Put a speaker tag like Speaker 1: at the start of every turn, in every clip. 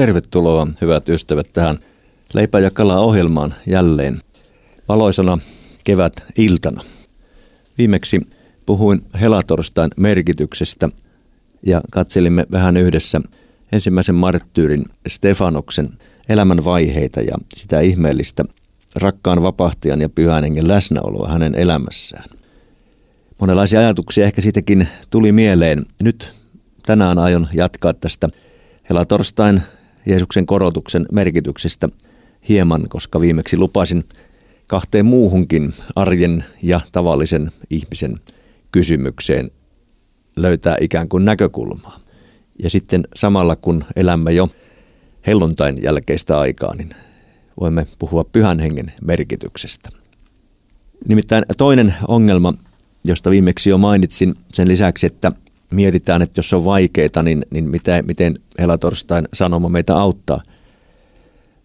Speaker 1: Tervetuloa hyvät ystävät tähän Leipä ja kala ohjelmaan jälleen valoisana kevät iltana. Viimeksi puhuin helatorstain merkityksestä ja katselimme vähän yhdessä ensimmäisen marttyyrin Stefanoksen elämän vaiheita ja sitä ihmeellistä rakkaan vapahtajan ja pyhän hengen läsnäoloa hänen elämässään. Monenlaisia ajatuksia ehkä siitäkin tuli mieleen. Nyt tänään aion jatkaa tästä helatorstain Jeesuksen korotuksen merkityksestä hieman, koska viimeksi lupasin kahteen muuhunkin arjen ja tavallisen ihmisen kysymykseen löytää ikään kuin näkökulmaa. Ja sitten samalla kun elämme jo helluntain jälkeistä aikaa, niin voimme puhua pyhän hengen merkityksestä. Nimittäin toinen ongelma, josta viimeksi jo mainitsin sen lisäksi, että mietitään, että jos on vaikeita, niin, niin mitä, miten helatorstain sanoma meitä auttaa,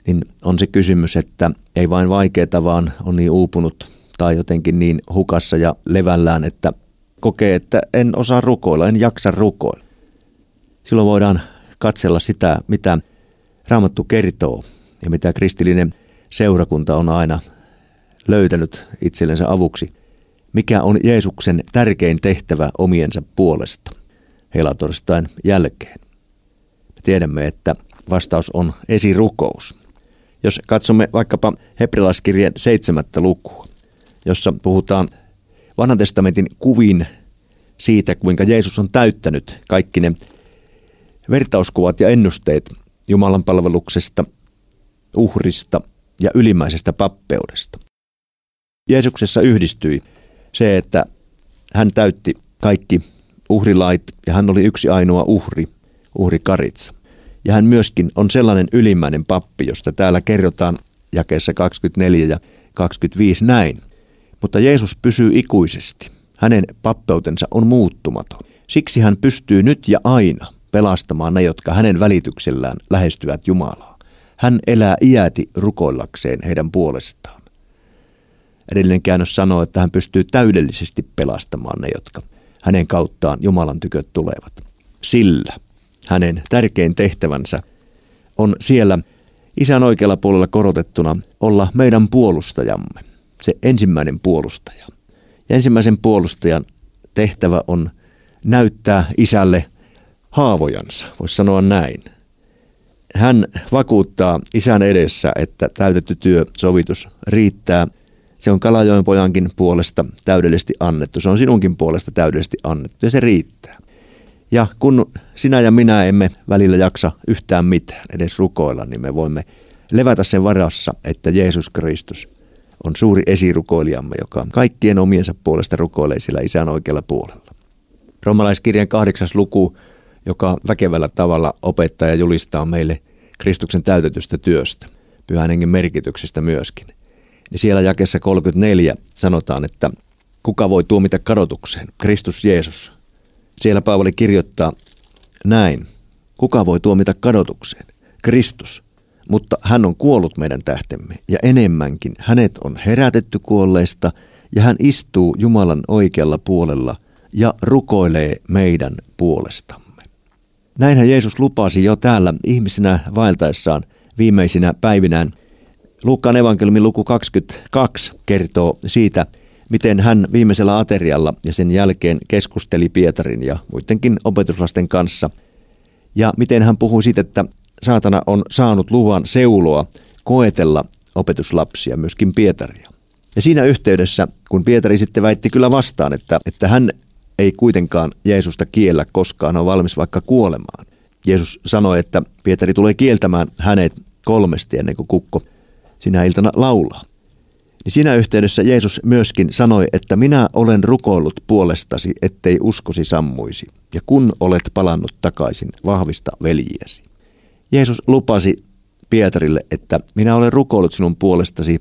Speaker 1: niin on se kysymys, että ei vain vaikeita, vaan on niin uupunut tai jotenkin niin hukassa ja levällään, että kokee, että en osaa rukoilla, en jaksa rukoilla. Silloin voidaan katsella sitä, mitä Raamattu kertoo ja mitä kristillinen seurakunta on aina löytänyt itsellensä avuksi. Mikä on Jeesuksen tärkein tehtävä omiensa puolesta helatorstain jälkeen? Me tiedämme, että vastaus on esirukous. Jos katsomme vaikkapa hebrealaiskirjeen seitsemättä lukua, jossa puhutaan vanhan testamentin kuvin siitä, kuinka Jeesus on täyttänyt kaikki ne vertauskuvat ja ennusteet Jumalan palveluksesta, uhrista ja ylimmäisestä pappeudesta. Jeesuksessa yhdistyi se, että hän täytti kaikki uhrilait ja hän oli yksi ainoa uhri, uhri Karitsa. Ja hän myöskin on sellainen ylimmäinen pappi, josta täällä kerrotaan jakeessa 24 ja 25 näin. Mutta Jeesus pysyy ikuisesti. Hänen pappeutensa on muuttumaton. Siksi hän pystyy nyt ja aina pelastamaan ne, jotka hänen välityksellään lähestyvät Jumalaa. Hän elää iäti rukoillakseen heidän puolestaan. Edellinen käännös sanoo, että hän pystyy täydellisesti pelastamaan ne, jotka hänen kauttaan Jumalan tyköt tulevat. Sillä hänen tärkein tehtävänsä on siellä isän oikealla puolella korotettuna olla meidän puolustajamme, se ensimmäinen puolustaja. Ja ensimmäisen puolustajan tehtävä on näyttää isälle haavojansa, voisi sanoa näin. Hän vakuuttaa isän edessä, että täytetty työ, sovitus riittää. Se on Kalajoen pojankin puolesta täydellisesti annettu. Se on sinunkin puolesta täydellisesti annettu ja se riittää. Ja kun sinä ja minä emme välillä jaksa yhtään mitään, edes rukoilla, niin me voimme levätä sen varassa, että Jeesus Kristus on suuri esirukoilijamme, joka kaikkien omiensa puolesta rukoilee sillä isän oikealla puolella. Romalaiskirjan kahdeksas luku joka väkevällä tavalla opettaa ja julistaa meille Kristuksen täytetystä työstä, pyhän hengen merkityksestä myöskin. Niin siellä jakessa 34 sanotaan, että kuka voi tuomita kadotukseen? Kristus Jeesus. Siellä Paavali kirjoittaa näin. Kuka voi tuomita kadotukseen? Kristus. Mutta hän on kuollut meidän tähtemme ja enemmänkin hänet on herätetty kuolleista ja hän istuu Jumalan oikealla puolella ja rukoilee meidän puolestamme. Näinhän Jeesus lupasi jo täällä ihmisinä vaeltaessaan viimeisinä päivinään. Luukkaan evankeliumin luku 22 kertoo siitä, miten hän viimeisellä aterialla ja sen jälkeen keskusteli Pietarin ja muidenkin opetuslasten kanssa. Ja miten hän puhui siitä, että saatana on saanut luvan seuloa, koetella opetuslapsia, myöskin Pietaria. Ja siinä yhteydessä, kun Pietari sitten väitti kyllä vastaan, että, että hän ei kuitenkaan Jeesusta kiellä koskaan, on valmis vaikka kuolemaan. Jeesus sanoi, että Pietari tulee kieltämään hänet kolmesti ennen kuin kukko sinä iltana laulaa. Niin siinä yhteydessä Jeesus myöskin sanoi, että minä olen rukoillut puolestasi, ettei uskosi sammuisi. Ja kun olet palannut takaisin, vahvista veljiäsi. Jeesus lupasi Pietarille, että minä olen rukoillut sinun puolestasi.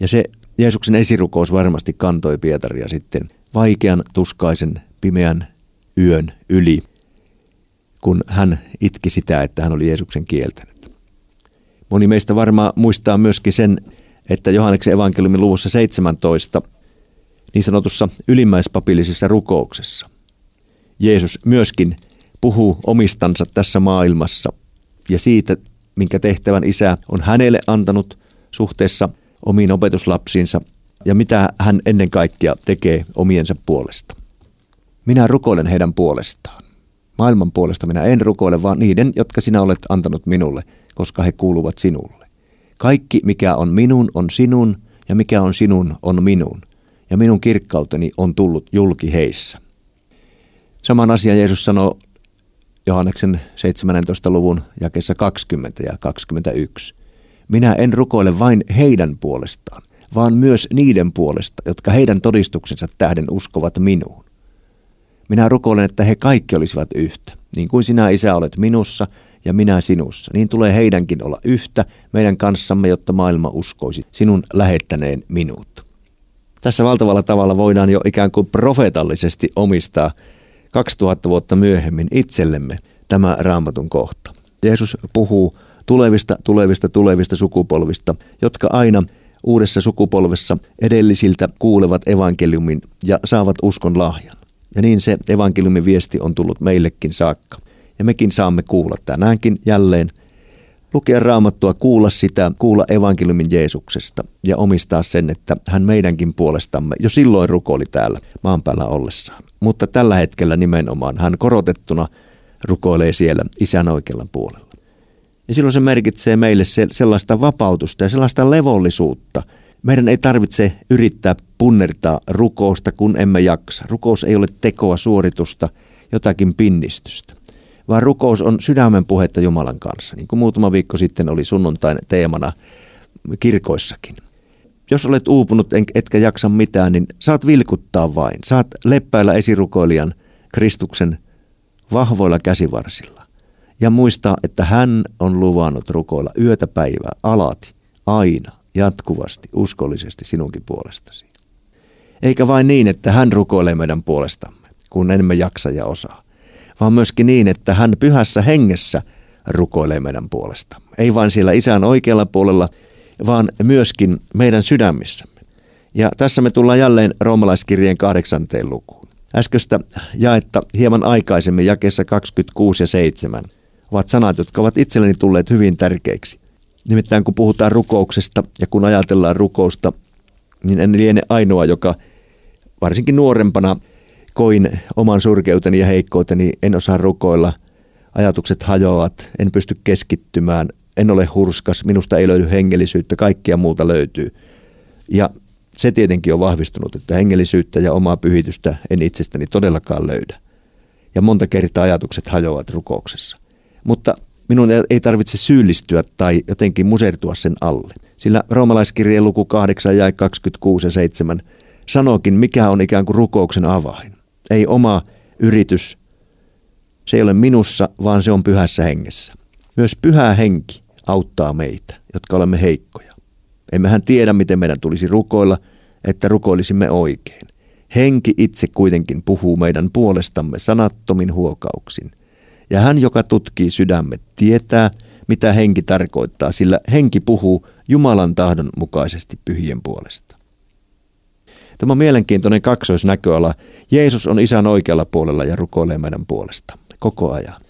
Speaker 1: Ja se Jeesuksen esirukous varmasti kantoi Pietaria sitten vaikean, tuskaisen, pimeän yön yli, kun hän itki sitä, että hän oli Jeesuksen kieltänyt. Moni meistä varmaan muistaa myöskin sen, että Johanneksen evankeliumin luvussa 17, niin sanotussa ylimmäispapillisessa rukouksessa, Jeesus myöskin puhuu omistansa tässä maailmassa ja siitä, minkä tehtävän isä on hänelle antanut suhteessa omiin opetuslapsiinsa ja mitä hän ennen kaikkea tekee omiensa puolesta. Minä rukoilen heidän puolestaan. Maailman puolesta minä en rukoile, vaan niiden, jotka sinä olet antanut minulle, koska he kuuluvat sinulle. Kaikki, mikä on minun, on sinun, ja mikä on sinun, on minun. Ja minun kirkkauteni on tullut julki heissä. Saman asian Jeesus sanoo Johanneksen 17. luvun jakessa 20 ja 21. Minä en rukoile vain heidän puolestaan, vaan myös niiden puolesta, jotka heidän todistuksensa tähden uskovat minuun. Minä rukoilen, että he kaikki olisivat yhtä. Niin kuin sinä, Isä, olet minussa ja minä sinussa, niin tulee heidänkin olla yhtä meidän kanssamme, jotta maailma uskoisi sinun lähettäneen minut. Tässä valtavalla tavalla voidaan jo ikään kuin profeetallisesti omistaa 2000 vuotta myöhemmin itsellemme tämä raamatun kohta. Jeesus puhuu tulevista, tulevista, tulevista sukupolvista, jotka aina uudessa sukupolvessa edellisiltä kuulevat evankeliumin ja saavat uskon lahjan. Ja niin se evankeliumin viesti on tullut meillekin saakka. Ja mekin saamme kuulla tänäänkin jälleen lukea raamattua, kuulla sitä, kuulla evankeliumin Jeesuksesta ja omistaa sen, että hän meidänkin puolestamme jo silloin rukoili täällä maan päällä ollessaan. Mutta tällä hetkellä nimenomaan hän korotettuna rukoilee siellä isän oikealla puolella. Ja silloin se merkitsee meille sellaista vapautusta ja sellaista levollisuutta. Meidän ei tarvitse yrittää punnertaa rukousta, kun emme jaksa. Rukous ei ole tekoa, suoritusta, jotakin pinnistystä, vaan rukous on sydämen puhetta Jumalan kanssa, niin kuin muutama viikko sitten oli sunnuntain teemana kirkoissakin. Jos olet uupunut etkä jaksa mitään, niin saat vilkuttaa vain. Saat leppäillä esirukoilijan Kristuksen vahvoilla käsivarsilla. Ja muistaa, että hän on luvannut rukoilla yötä päivää, alati, aina, jatkuvasti, uskollisesti sinunkin puolestasi. Eikä vain niin, että hän rukoilee meidän puolestamme, kun emme jaksa ja osaa, vaan myöskin niin, että hän pyhässä hengessä rukoilee meidän puolestamme. Ei vain siellä isän oikealla puolella, vaan myöskin meidän sydämissämme. Ja tässä me tullaan jälleen roomalaiskirjeen kahdeksanteen lukuun. Äskeistä jaetta hieman aikaisemmin jakeessa 26 ja 7 ovat sanat, jotka ovat itselleni tulleet hyvin tärkeiksi. Nimittäin kun puhutaan rukouksesta ja kun ajatellaan rukousta, niin en liene ainoa, joka varsinkin nuorempana koin oman surkeuteni ja heikkouteni, en osaa rukoilla, ajatukset hajoavat, en pysty keskittymään, en ole hurskas, minusta ei löydy hengellisyyttä, kaikkia muuta löytyy. Ja se tietenkin on vahvistunut, että hengellisyyttä ja omaa pyhitystä en itsestäni todellakaan löydä. Ja monta kertaa ajatukset hajoavat rukouksessa. Mutta minun ei tarvitse syyllistyä tai jotenkin musertua sen alle. Sillä roomalaiskirjeen luku 8 ja 26 ja 7 sanookin, mikä on ikään kuin rukouksen avain. Ei oma yritys, se ei ole minussa, vaan se on pyhässä hengessä. Myös pyhä henki auttaa meitä, jotka olemme heikkoja. Emmehän tiedä, miten meidän tulisi rukoilla, että rukoilisimme oikein. Henki itse kuitenkin puhuu meidän puolestamme sanattomin huokauksin. Ja hän, joka tutkii sydämet, tietää, mitä henki tarkoittaa, sillä henki puhuu Jumalan tahdon mukaisesti pyhien puolesta. Tämä on mielenkiintoinen kaksoisnäköala. Jeesus on isän oikealla puolella ja rukoilee meidän puolesta koko ajan.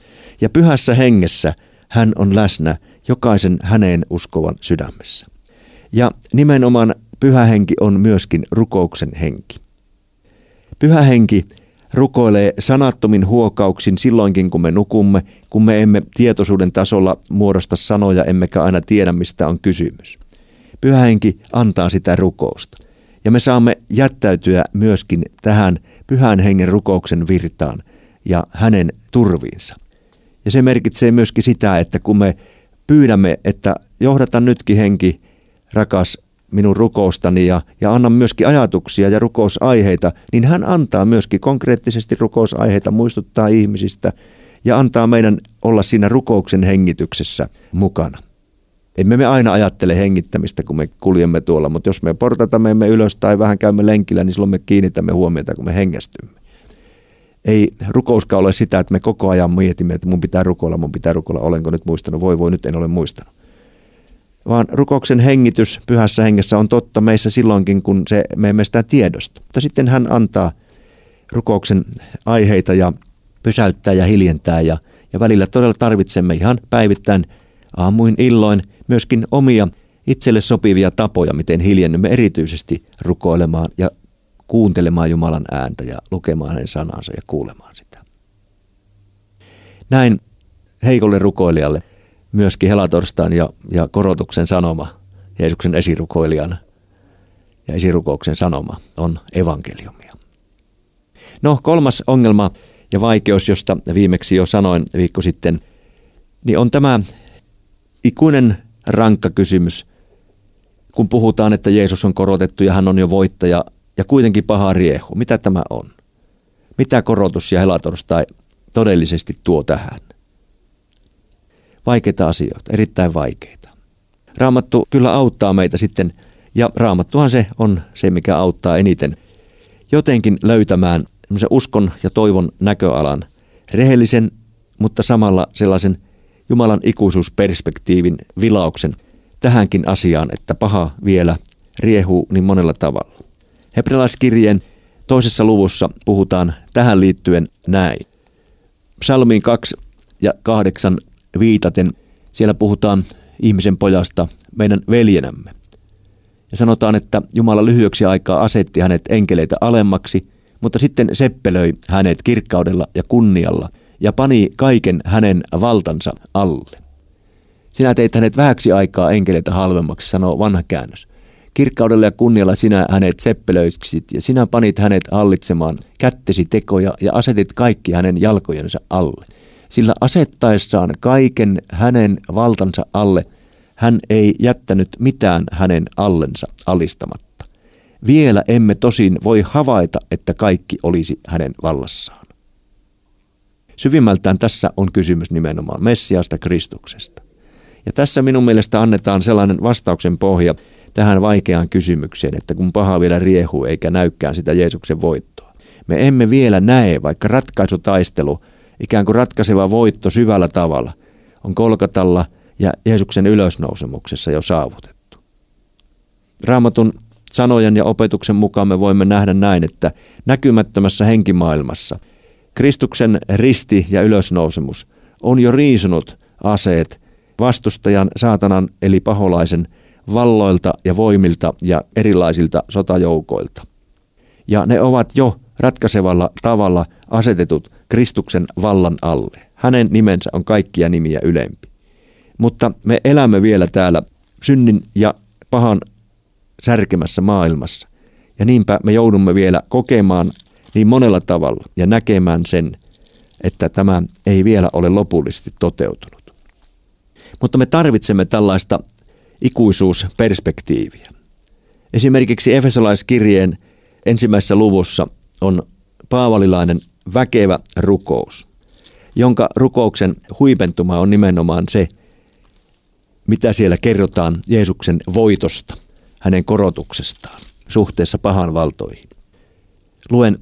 Speaker 1: Ja pyhässä hengessä hän on läsnä jokaisen häneen uskovan sydämessä. Ja nimenomaan pyhä henki on myöskin rukouksen henki. Pyhä henki rukoilee sanattomin huokauksin silloinkin, kun me nukumme, kun me emme tietoisuuden tasolla muodosta sanoja, emmekä aina tiedä, mistä on kysymys. Pyhä henki antaa sitä rukousta. Ja me saamme jättäytyä myöskin tähän pyhän hengen rukouksen virtaan ja hänen turviinsa. Ja se merkitsee myöskin sitä, että kun me pyydämme, että johdata nytkin henki, rakas minun rukoustani ja, ja anna myöskin ajatuksia ja rukousaiheita, niin hän antaa myöskin konkreettisesti rukousaiheita, muistuttaa ihmisistä ja antaa meidän olla siinä rukouksen hengityksessä mukana. Emme me aina ajattele hengittämistä, kun me kuljemme tuolla, mutta jos me portatamme me ylös tai vähän käymme lenkillä, niin silloin me kiinnitämme huomiota, kun me hengästymme. Ei rukouska ole sitä, että me koko ajan mietimme, että mun pitää rukoilla, mun pitää rukoilla, olenko nyt muistanut, voi voi, nyt en ole muistanut. Vaan rukouksen hengitys pyhässä hengessä on totta meissä silloinkin, kun se, me emme sitä tiedosta. Mutta sitten hän antaa rukouksen aiheita ja pysäyttää ja hiljentää ja, Ja välillä todella tarvitsemme ihan päivittäin aamuin illoin myöskin omia itselle sopivia tapoja, miten hiljennymme erityisesti rukoilemaan ja kuuntelemaan Jumalan ääntä ja lukemaan hänen sanansa ja kuulemaan sitä. Näin heikolle rukoilijalle myöskin helatorstain ja, ja korotuksen sanoma Jeesuksen esirukoilijan ja esirukouksen sanoma on evankeliumia. No kolmas ongelma ja vaikeus, josta viimeksi jo sanoin viikko sitten, niin on tämä ikuinen rankka kysymys, kun puhutaan, että Jeesus on korotettu ja hän on jo voittaja ja kuitenkin paha riehu. Mitä tämä on? Mitä korotus ja helatorstai todellisesti tuo tähän? Vaikeita asioita, erittäin vaikeita. Raamattu kyllä auttaa meitä sitten, ja raamattuhan se on se, mikä auttaa eniten jotenkin löytämään uskon ja toivon näköalan, rehellisen, mutta samalla sellaisen Jumalan ikuisuusperspektiivin vilauksen tähänkin asiaan, että paha vielä riehuu niin monella tavalla. Hebrealaiskirjeen toisessa luvussa puhutaan tähän liittyen näin. Psalmiin 2 ja 8 viitaten siellä puhutaan ihmisen pojasta, meidän veljenämme. Ja sanotaan, että Jumala lyhyeksi aikaa asetti hänet enkeleitä alemmaksi, mutta sitten seppelöi hänet kirkkaudella ja kunnialla ja pani kaiken hänen valtansa alle. Sinä teit hänet vähäksi aikaa enkeleitä halvemmaksi, sanoo vanha käännös. Kirkkaudella ja kunnialla sinä hänet seppelöiksit ja sinä panit hänet hallitsemaan kättesi tekoja ja asetit kaikki hänen jalkojensa alle. Sillä asettaessaan kaiken hänen valtansa alle, hän ei jättänyt mitään hänen allensa alistamatta. Vielä emme tosin voi havaita, että kaikki olisi hänen vallassaan. Syvimmältään tässä on kysymys nimenomaan Messiasta Kristuksesta. Ja tässä minun mielestä annetaan sellainen vastauksen pohja tähän vaikeaan kysymykseen, että kun paha vielä riehuu eikä näykään sitä Jeesuksen voittoa. Me emme vielä näe, vaikka ratkaisutaistelu, ikään kuin ratkaiseva voitto syvällä tavalla, on Kolkatalla ja Jeesuksen ylösnousemuksessa jo saavutettu. Raamatun sanojen ja opetuksen mukaan me voimme nähdä näin, että näkymättömässä henkimaailmassa Kristuksen risti ja ylösnousemus on jo riisunut aseet vastustajan, saatanan eli paholaisen valloilta ja voimilta ja erilaisilta sotajoukoilta. Ja ne ovat jo ratkaisevalla tavalla asetetut Kristuksen vallan alle. Hänen nimensä on kaikkia nimiä ylempi. Mutta me elämme vielä täällä synnin ja pahan särkemässä maailmassa. Ja niinpä me joudumme vielä kokemaan niin monella tavalla ja näkemään sen, että tämä ei vielä ole lopullisesti toteutunut. Mutta me tarvitsemme tällaista ikuisuusperspektiiviä. Esimerkiksi Efesolaiskirjeen ensimmäisessä luvussa on paavalilainen väkevä rukous, jonka rukouksen huipentuma on nimenomaan se, mitä siellä kerrotaan Jeesuksen voitosta, hänen korotuksestaan suhteessa pahan valtoihin. Luen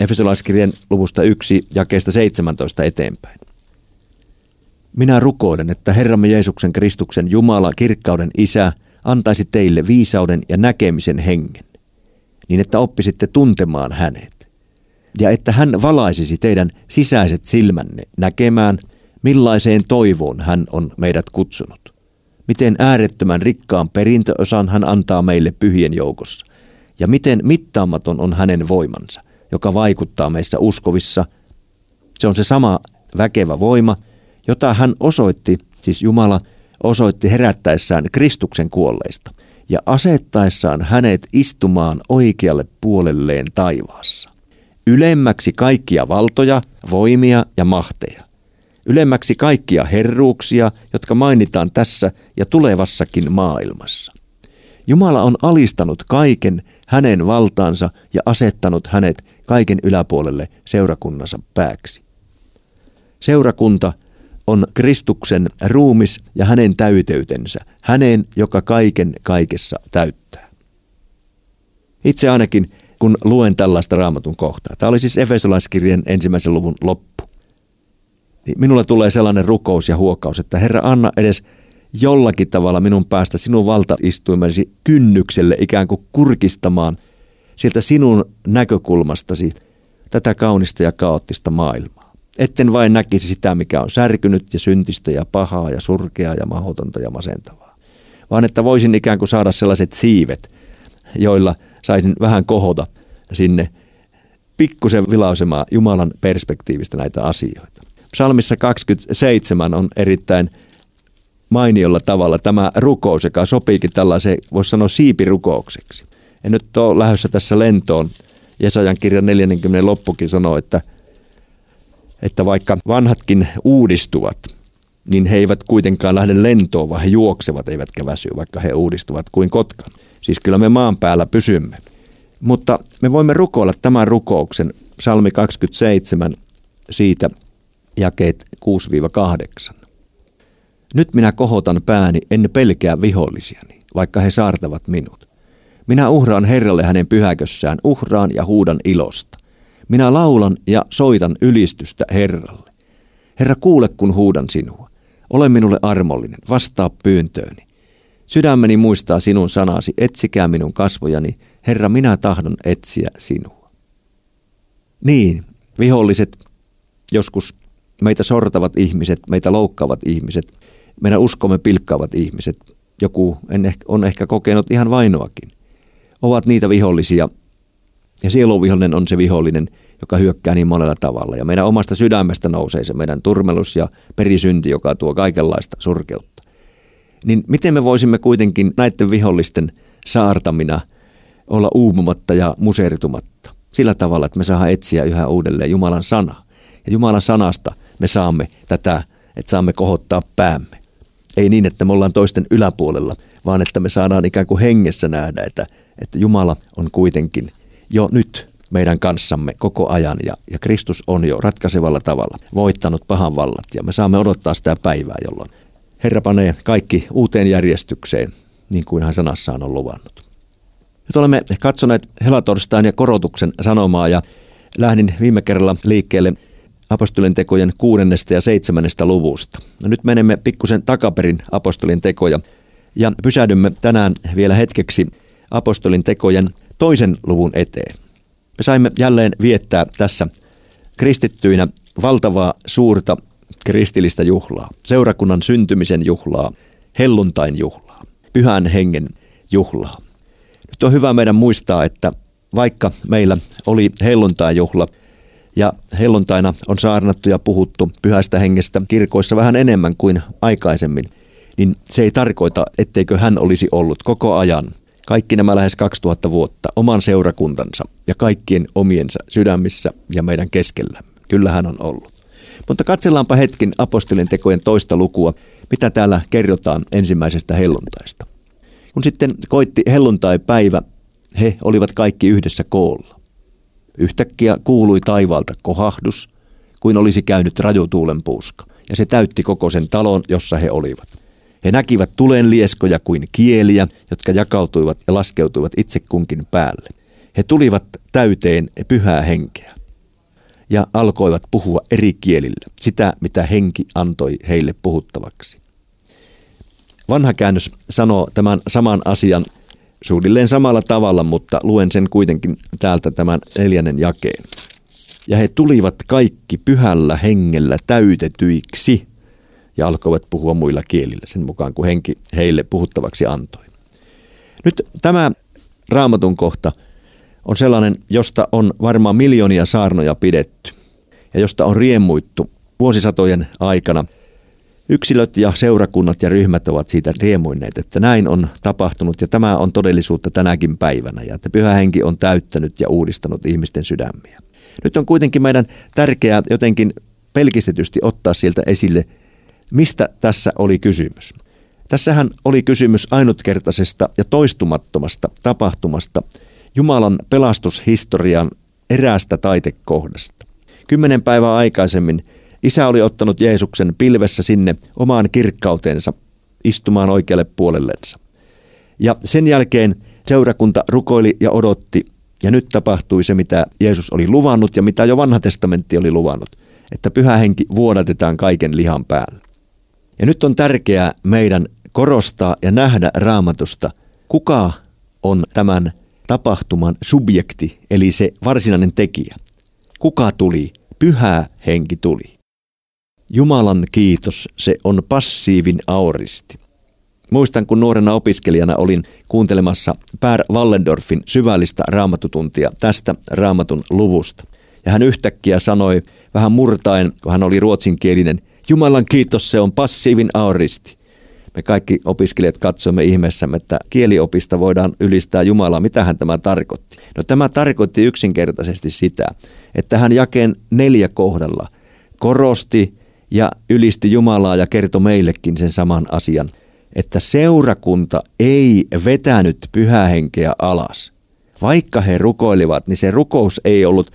Speaker 1: Efesolaiskirjan luvusta 1 jakeesta 17 eteenpäin. Minä rukoilen, että Herramme Jeesuksen Kristuksen Jumala, kirkkauden Isä, antaisi teille viisauden ja näkemisen hengen, niin että oppisitte tuntemaan hänet, ja että hän valaisisi teidän sisäiset silmänne näkemään, millaiseen toivoon hän on meidät kutsunut. Miten äärettömän rikkaan perintöosan hän antaa meille pyhien joukossa, ja miten mittaamaton on hänen voimansa, joka vaikuttaa meissä uskovissa. Se on se sama väkevä voima, jota hän osoitti, siis Jumala osoitti herättäessään Kristuksen kuolleista ja asettaessaan hänet istumaan oikealle puolelleen taivaassa. Ylemmäksi kaikkia valtoja, voimia ja mahteja. Ylemmäksi kaikkia herruuksia, jotka mainitaan tässä ja tulevassakin maailmassa. Jumala on alistanut kaiken hänen valtaansa ja asettanut hänet kaiken yläpuolelle seurakunnansa pääksi. Seurakunta on Kristuksen ruumis ja hänen täyteytensä, hänen, joka kaiken kaikessa täyttää. Itse ainakin, kun luen tällaista raamatun kohtaa, tämä oli siis Efesolaiskirjan ensimmäisen luvun loppu, niin minulla tulee sellainen rukous ja huokaus, että Herra, anna edes jollakin tavalla minun päästä sinun valtaistuimesi kynnykselle ikään kuin kurkistamaan sieltä sinun näkökulmastasi tätä kaunista ja kaoottista maailmaa. Etten vain näkisi sitä, mikä on särkynyt ja syntistä ja pahaa ja surkeaa ja mahdotonta ja masentavaa. Vaan että voisin ikään kuin saada sellaiset siivet, joilla saisin vähän kohota sinne pikkusen vilausemaan Jumalan perspektiivistä näitä asioita. Psalmissa 27 on erittäin mainiolla tavalla tämä rukous, joka sopiikin tällaiseen, voisi sanoa siipirukoukseksi. En nyt ole lähdössä tässä lentoon. Jesajan kirjan 40 loppukin sanoo, että, että vaikka vanhatkin uudistuvat, niin he eivät kuitenkaan lähde lentoon, vaan he juoksevat eivätkä väsy, vaikka he uudistuvat kuin kotkan. Siis kyllä me maan päällä pysymme. Mutta me voimme rukoilla tämän rukouksen, psalmi 27, siitä jakeet 6-8. Nyt minä kohotan pääni, en pelkää vihollisiani, vaikka he saartavat minut. Minä uhraan Herralle hänen pyhäkössään, uhraan ja huudan ilosta. Minä laulan ja soitan ylistystä Herralle. Herra, kuule kun huudan sinua. Ole minulle armollinen, vastaa pyyntööni. Sydämeni muistaa sinun sanasi, etsikää minun kasvojani. Herra, minä tahdon etsiä sinua. Niin, viholliset, joskus meitä sortavat ihmiset, meitä loukkaavat ihmiset, meidän uskomme pilkkaavat ihmiset, joku on ehkä kokenut ihan vainoakin, ovat niitä vihollisia. Ja sieluvihollinen on se vihollinen, joka hyökkää niin monella tavalla. Ja meidän omasta sydämestä nousee se meidän turmelus ja perisynti, joka tuo kaikenlaista surkeutta. Niin miten me voisimme kuitenkin näiden vihollisten saartamina olla uupumatta ja museritumatta? Sillä tavalla, että me saadaan etsiä yhä uudelleen Jumalan sana. Ja Jumalan sanasta me saamme tätä, että saamme kohottaa päämme. Ei niin, että me ollaan toisten yläpuolella, vaan että me saadaan ikään kuin hengessä nähdä, että, että Jumala on kuitenkin jo nyt meidän kanssamme koko ajan ja, ja Kristus on jo ratkaisevalla tavalla voittanut pahan vallat ja me saamme odottaa sitä päivää, jolloin Herra panee kaikki uuteen järjestykseen, niin kuin hän sanassaan on luvannut. Nyt olemme katsoneet helatorstain ja korotuksen sanomaa ja lähdin viime kerralla liikkeelle apostolien tekojen kuudennesta ja seitsemännestä luvusta. No nyt menemme pikkusen takaperin apostolien tekoja ja pysähdymme tänään vielä hetkeksi apostolin tekojen toisen luvun eteen. Me saimme jälleen viettää tässä kristittyinä valtavaa suurta kristillistä juhlaa, seurakunnan syntymisen juhlaa, helluntain juhlaa, pyhän hengen juhlaa. Nyt on hyvä meidän muistaa, että vaikka meillä oli helluntain juhla – ja helluntaina on saarnattu ja puhuttu pyhästä hengestä kirkoissa vähän enemmän kuin aikaisemmin, niin se ei tarkoita, etteikö hän olisi ollut koko ajan, kaikki nämä lähes 2000 vuotta, oman seurakuntansa ja kaikkien omiensa sydämissä ja meidän keskellä. Kyllä hän on ollut. Mutta katsellaanpa hetkin apostolien tekojen toista lukua, mitä täällä kerrotaan ensimmäisestä helluntaista. Kun sitten koitti helluntai-päivä, he olivat kaikki yhdessä koolla. Yhtäkkiä kuului taivaalta kohahdus, kuin olisi käynyt rajotuulen puuska, ja se täytti koko sen talon, jossa he olivat. He näkivät tulen lieskoja kuin kieliä, jotka jakautuivat ja laskeutuivat itse kunkin päälle. He tulivat täyteen pyhää henkeä ja alkoivat puhua eri kielillä, sitä mitä henki antoi heille puhuttavaksi. Vanha käännös sanoo tämän saman asian suunnilleen samalla tavalla, mutta luen sen kuitenkin täältä tämän neljännen jakeen. Ja he tulivat kaikki pyhällä hengellä täytetyiksi ja alkoivat puhua muilla kielillä sen mukaan, kun henki heille puhuttavaksi antoi. Nyt tämä raamatun kohta on sellainen, josta on varmaan miljoonia saarnoja pidetty ja josta on riemuittu vuosisatojen aikana – yksilöt ja seurakunnat ja ryhmät ovat siitä riemuinneet, että näin on tapahtunut ja tämä on todellisuutta tänäkin päivänä ja että pyhä henki on täyttänyt ja uudistanut ihmisten sydämiä. Nyt on kuitenkin meidän tärkeää jotenkin pelkistetysti ottaa sieltä esille, mistä tässä oli kysymys. Tässähän oli kysymys ainutkertaisesta ja toistumattomasta tapahtumasta Jumalan pelastushistorian eräästä taitekohdasta. Kymmenen päivää aikaisemmin Isä oli ottanut Jeesuksen pilvessä sinne omaan kirkkautensa istumaan oikealle puolellensa. Ja sen jälkeen seurakunta rukoili ja odotti, ja nyt tapahtui se, mitä Jeesus oli luvannut ja mitä jo vanha testamentti oli luvannut, että pyhä henki vuodatetaan kaiken lihan päälle. Ja nyt on tärkeää meidän korostaa ja nähdä raamatusta, kuka on tämän tapahtuman subjekti, eli se varsinainen tekijä. Kuka tuli? Pyhä henki tuli. Jumalan kiitos, se on passiivin auristi. Muistan, kun nuorena opiskelijana olin kuuntelemassa Per Wallendorfin syvällistä raamatutuntia tästä raamatun luvusta. Ja hän yhtäkkiä sanoi vähän murtaen, kun hän oli ruotsinkielinen, Jumalan kiitos, se on passiivin auristi. Me kaikki opiskelijat katsoimme ihmeessämme, että kieliopista voidaan ylistää Jumalaa. Mitä hän tämä tarkoitti? No tämä tarkoitti yksinkertaisesti sitä, että hän jakeen neljä kohdalla korosti ja ylisti Jumalaa ja kertoi meillekin sen saman asian, että seurakunta ei vetänyt pyhähenkeä alas. Vaikka he rukoilivat, niin se rukous ei ollut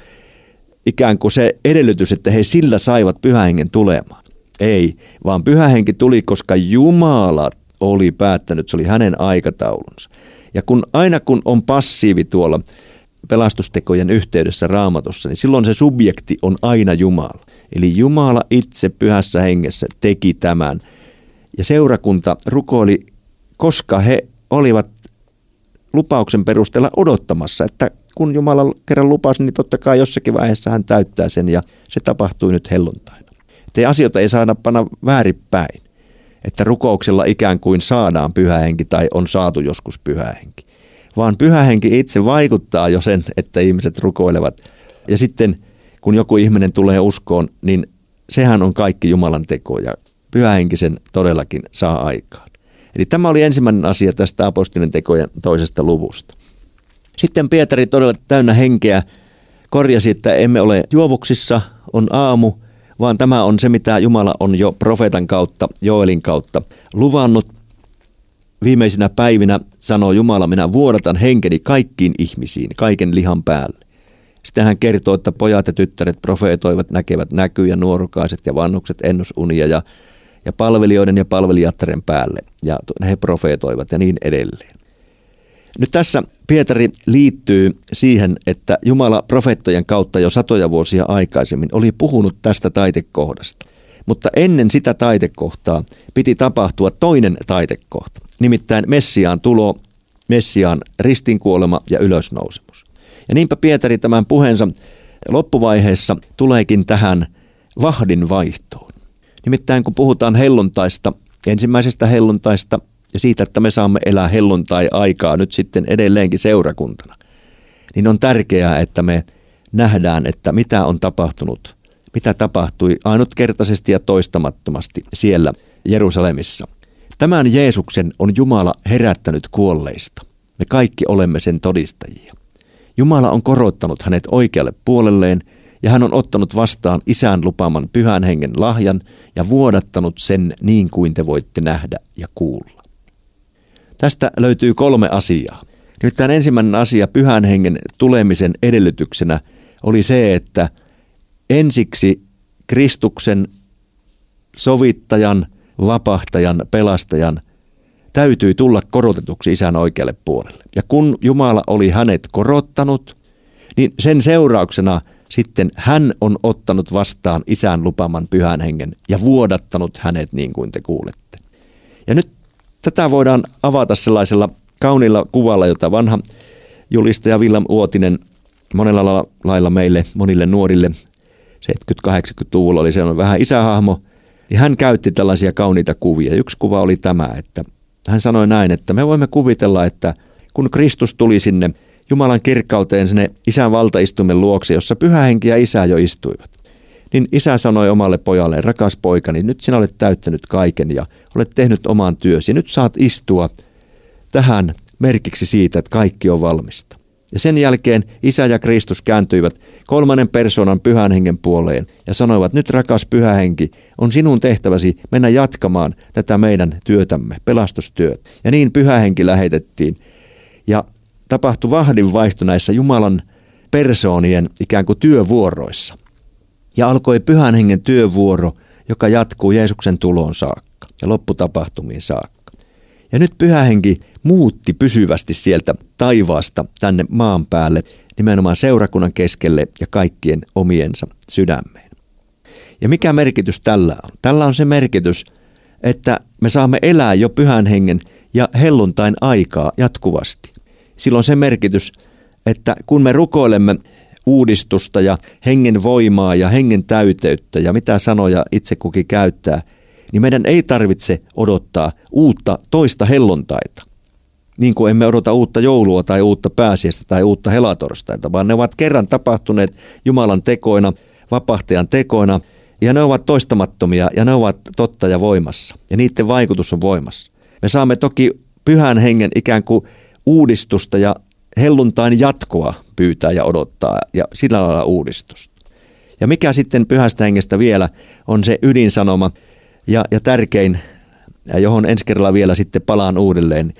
Speaker 1: ikään kuin se edellytys, että he sillä saivat pyhähengen tulemaan. Ei, vaan pyhähenki tuli, koska Jumala oli päättänyt, se oli hänen aikataulunsa. Ja kun aina kun on passiivi tuolla pelastustekojen yhteydessä raamatussa, niin silloin se subjekti on aina Jumala. Eli Jumala itse pyhässä hengessä teki tämän. Ja seurakunta rukoili, koska he olivat lupauksen perusteella odottamassa, että kun Jumala kerran lupasi, niin totta kai jossakin vaiheessa hän täyttää sen ja se tapahtui nyt helluntaina. Että asioita ei saada panna väärinpäin. Että rukouksella ikään kuin saadaan pyhähenki tai on saatu joskus pyhähenki. Vaan pyhähenki itse vaikuttaa jo sen, että ihmiset rukoilevat. Ja sitten kun joku ihminen tulee uskoon, niin sehän on kaikki Jumalan teko ja pyhähenki sen todellakin saa aikaan. Eli tämä oli ensimmäinen asia tästä apostolien tekojen toisesta luvusta. Sitten Pietari todella täynnä henkeä korjasi, että emme ole juovuksissa, on aamu, vaan tämä on se, mitä Jumala on jo profeetan kautta, Joelin kautta luvannut. Viimeisinä päivinä sanoo Jumala, minä vuodatan henkeni kaikkiin ihmisiin, kaiken lihan päälle. Sitten hän kertoo, että pojat ja tyttäret profeetoivat, näkevät näkyjä, nuorukaiset ja vannukset ennusunia ja, ja palvelijoiden ja palvelijattaren päälle. Ja he profeetoivat ja niin edelleen. Nyt tässä Pietari liittyy siihen, että Jumala profeettojen kautta jo satoja vuosia aikaisemmin oli puhunut tästä taitekohdasta. Mutta ennen sitä taitekohtaa piti tapahtua toinen taitekohta, nimittäin Messiaan tulo, Messiaan ristinkuolema ja ylösnousemus. Ja niinpä Pietari tämän puheensa loppuvaiheessa tuleekin tähän vahdin vaihtoon. Nimittäin kun puhutaan helluntaista, ensimmäisestä helluntaista ja siitä, että me saamme elää helluntai-aikaa nyt sitten edelleenkin seurakuntana, niin on tärkeää, että me nähdään, että mitä on tapahtunut, mitä tapahtui ainutkertaisesti ja toistamattomasti siellä Jerusalemissa. Tämän Jeesuksen on Jumala herättänyt kuolleista. Me kaikki olemme sen todistajia. Jumala on korottanut hänet oikealle puolelleen ja hän on ottanut vastaan isän lupaaman pyhän hengen lahjan ja vuodattanut sen niin kuin te voitte nähdä ja kuulla. Tästä löytyy kolme asiaa. Nimittäin ensimmäinen asia pyhän hengen tulemisen edellytyksenä oli se, että ensiksi Kristuksen sovittajan, vapahtajan, pelastajan täytyi tulla korotetuksi isän oikealle puolelle. Ja kun Jumala oli hänet korottanut, niin sen seurauksena sitten hän on ottanut vastaan isän lupaman pyhän hengen ja vuodattanut hänet niin kuin te kuulette. Ja nyt Tätä voidaan avata sellaisella kaunilla kuvalla, jota vanha julistaja Villam Uotinen monella lailla meille, monille nuorille 70-80-luvulla oli sellainen vähän isähahmo, niin hän käytti tällaisia kauniita kuvia. Yksi kuva oli tämä, että hän sanoi näin, että me voimme kuvitella, että kun Kristus tuli sinne Jumalan kirkkauteen sinne isän valtaistumen luokse, jossa pyhä henki ja isä jo istuivat niin isä sanoi omalle pojalle, rakas poikani, nyt sinä olet täyttänyt kaiken ja olet tehnyt oman työsi. Nyt saat istua tähän merkiksi siitä, että kaikki on valmista. Ja sen jälkeen isä ja Kristus kääntyivät kolmannen persoonan pyhän hengen puoleen ja sanoivat, nyt rakas pyhä henki, on sinun tehtäväsi mennä jatkamaan tätä meidän työtämme, pelastustyöt. Ja niin pyhä henki lähetettiin. Ja tapahtui vahdinvaihto näissä Jumalan persoonien ikään kuin työvuoroissa ja alkoi pyhän hengen työvuoro, joka jatkuu Jeesuksen tuloon saakka ja lopputapahtumiin saakka. Ja nyt pyhä henki muutti pysyvästi sieltä taivaasta tänne maan päälle, nimenomaan seurakunnan keskelle ja kaikkien omiensa sydämeen. Ja mikä merkitys tällä on? Tällä on se merkitys, että me saamme elää jo pyhän hengen ja helluntain aikaa jatkuvasti. Silloin se merkitys, että kun me rukoilemme uudistusta ja hengen voimaa ja hengen täyteyttä ja mitä sanoja itse kukin käyttää, niin meidän ei tarvitse odottaa uutta toista hellontaita. Niin kuin emme odota uutta joulua tai uutta pääsiäistä tai uutta helatorstaita, vaan ne ovat kerran tapahtuneet Jumalan tekoina, vapahtajan tekoina, ja ne ovat toistamattomia ja ne ovat totta ja voimassa. Ja niiden vaikutus on voimassa. Me saamme toki pyhän hengen ikään kuin uudistusta ja helluntain jatkoa pyytää ja odottaa ja sillä lailla uudistusta. Ja mikä sitten pyhästä hengestä vielä on se ydinsanoma ja, ja tärkein, johon ensi kerralla vielä sitten palaan uudelleen.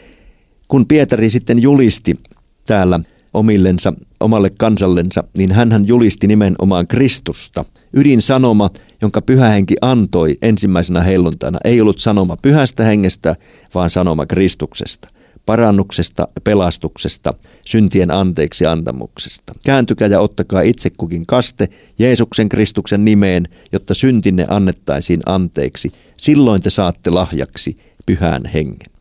Speaker 1: Kun Pietari sitten julisti täällä omillensa, omalle kansallensa, niin hän julisti nimenomaan Kristusta. Ydinsanoma, jonka pyhä henki antoi ensimmäisenä helluntaina, ei ollut sanoma pyhästä hengestä, vaan sanoma Kristuksesta parannuksesta, pelastuksesta, syntien anteeksi antamuksesta. Kääntykää ja ottakaa itse kukin kaste Jeesuksen Kristuksen nimeen, jotta syntinne annettaisiin anteeksi. Silloin te saatte lahjaksi pyhän hengen.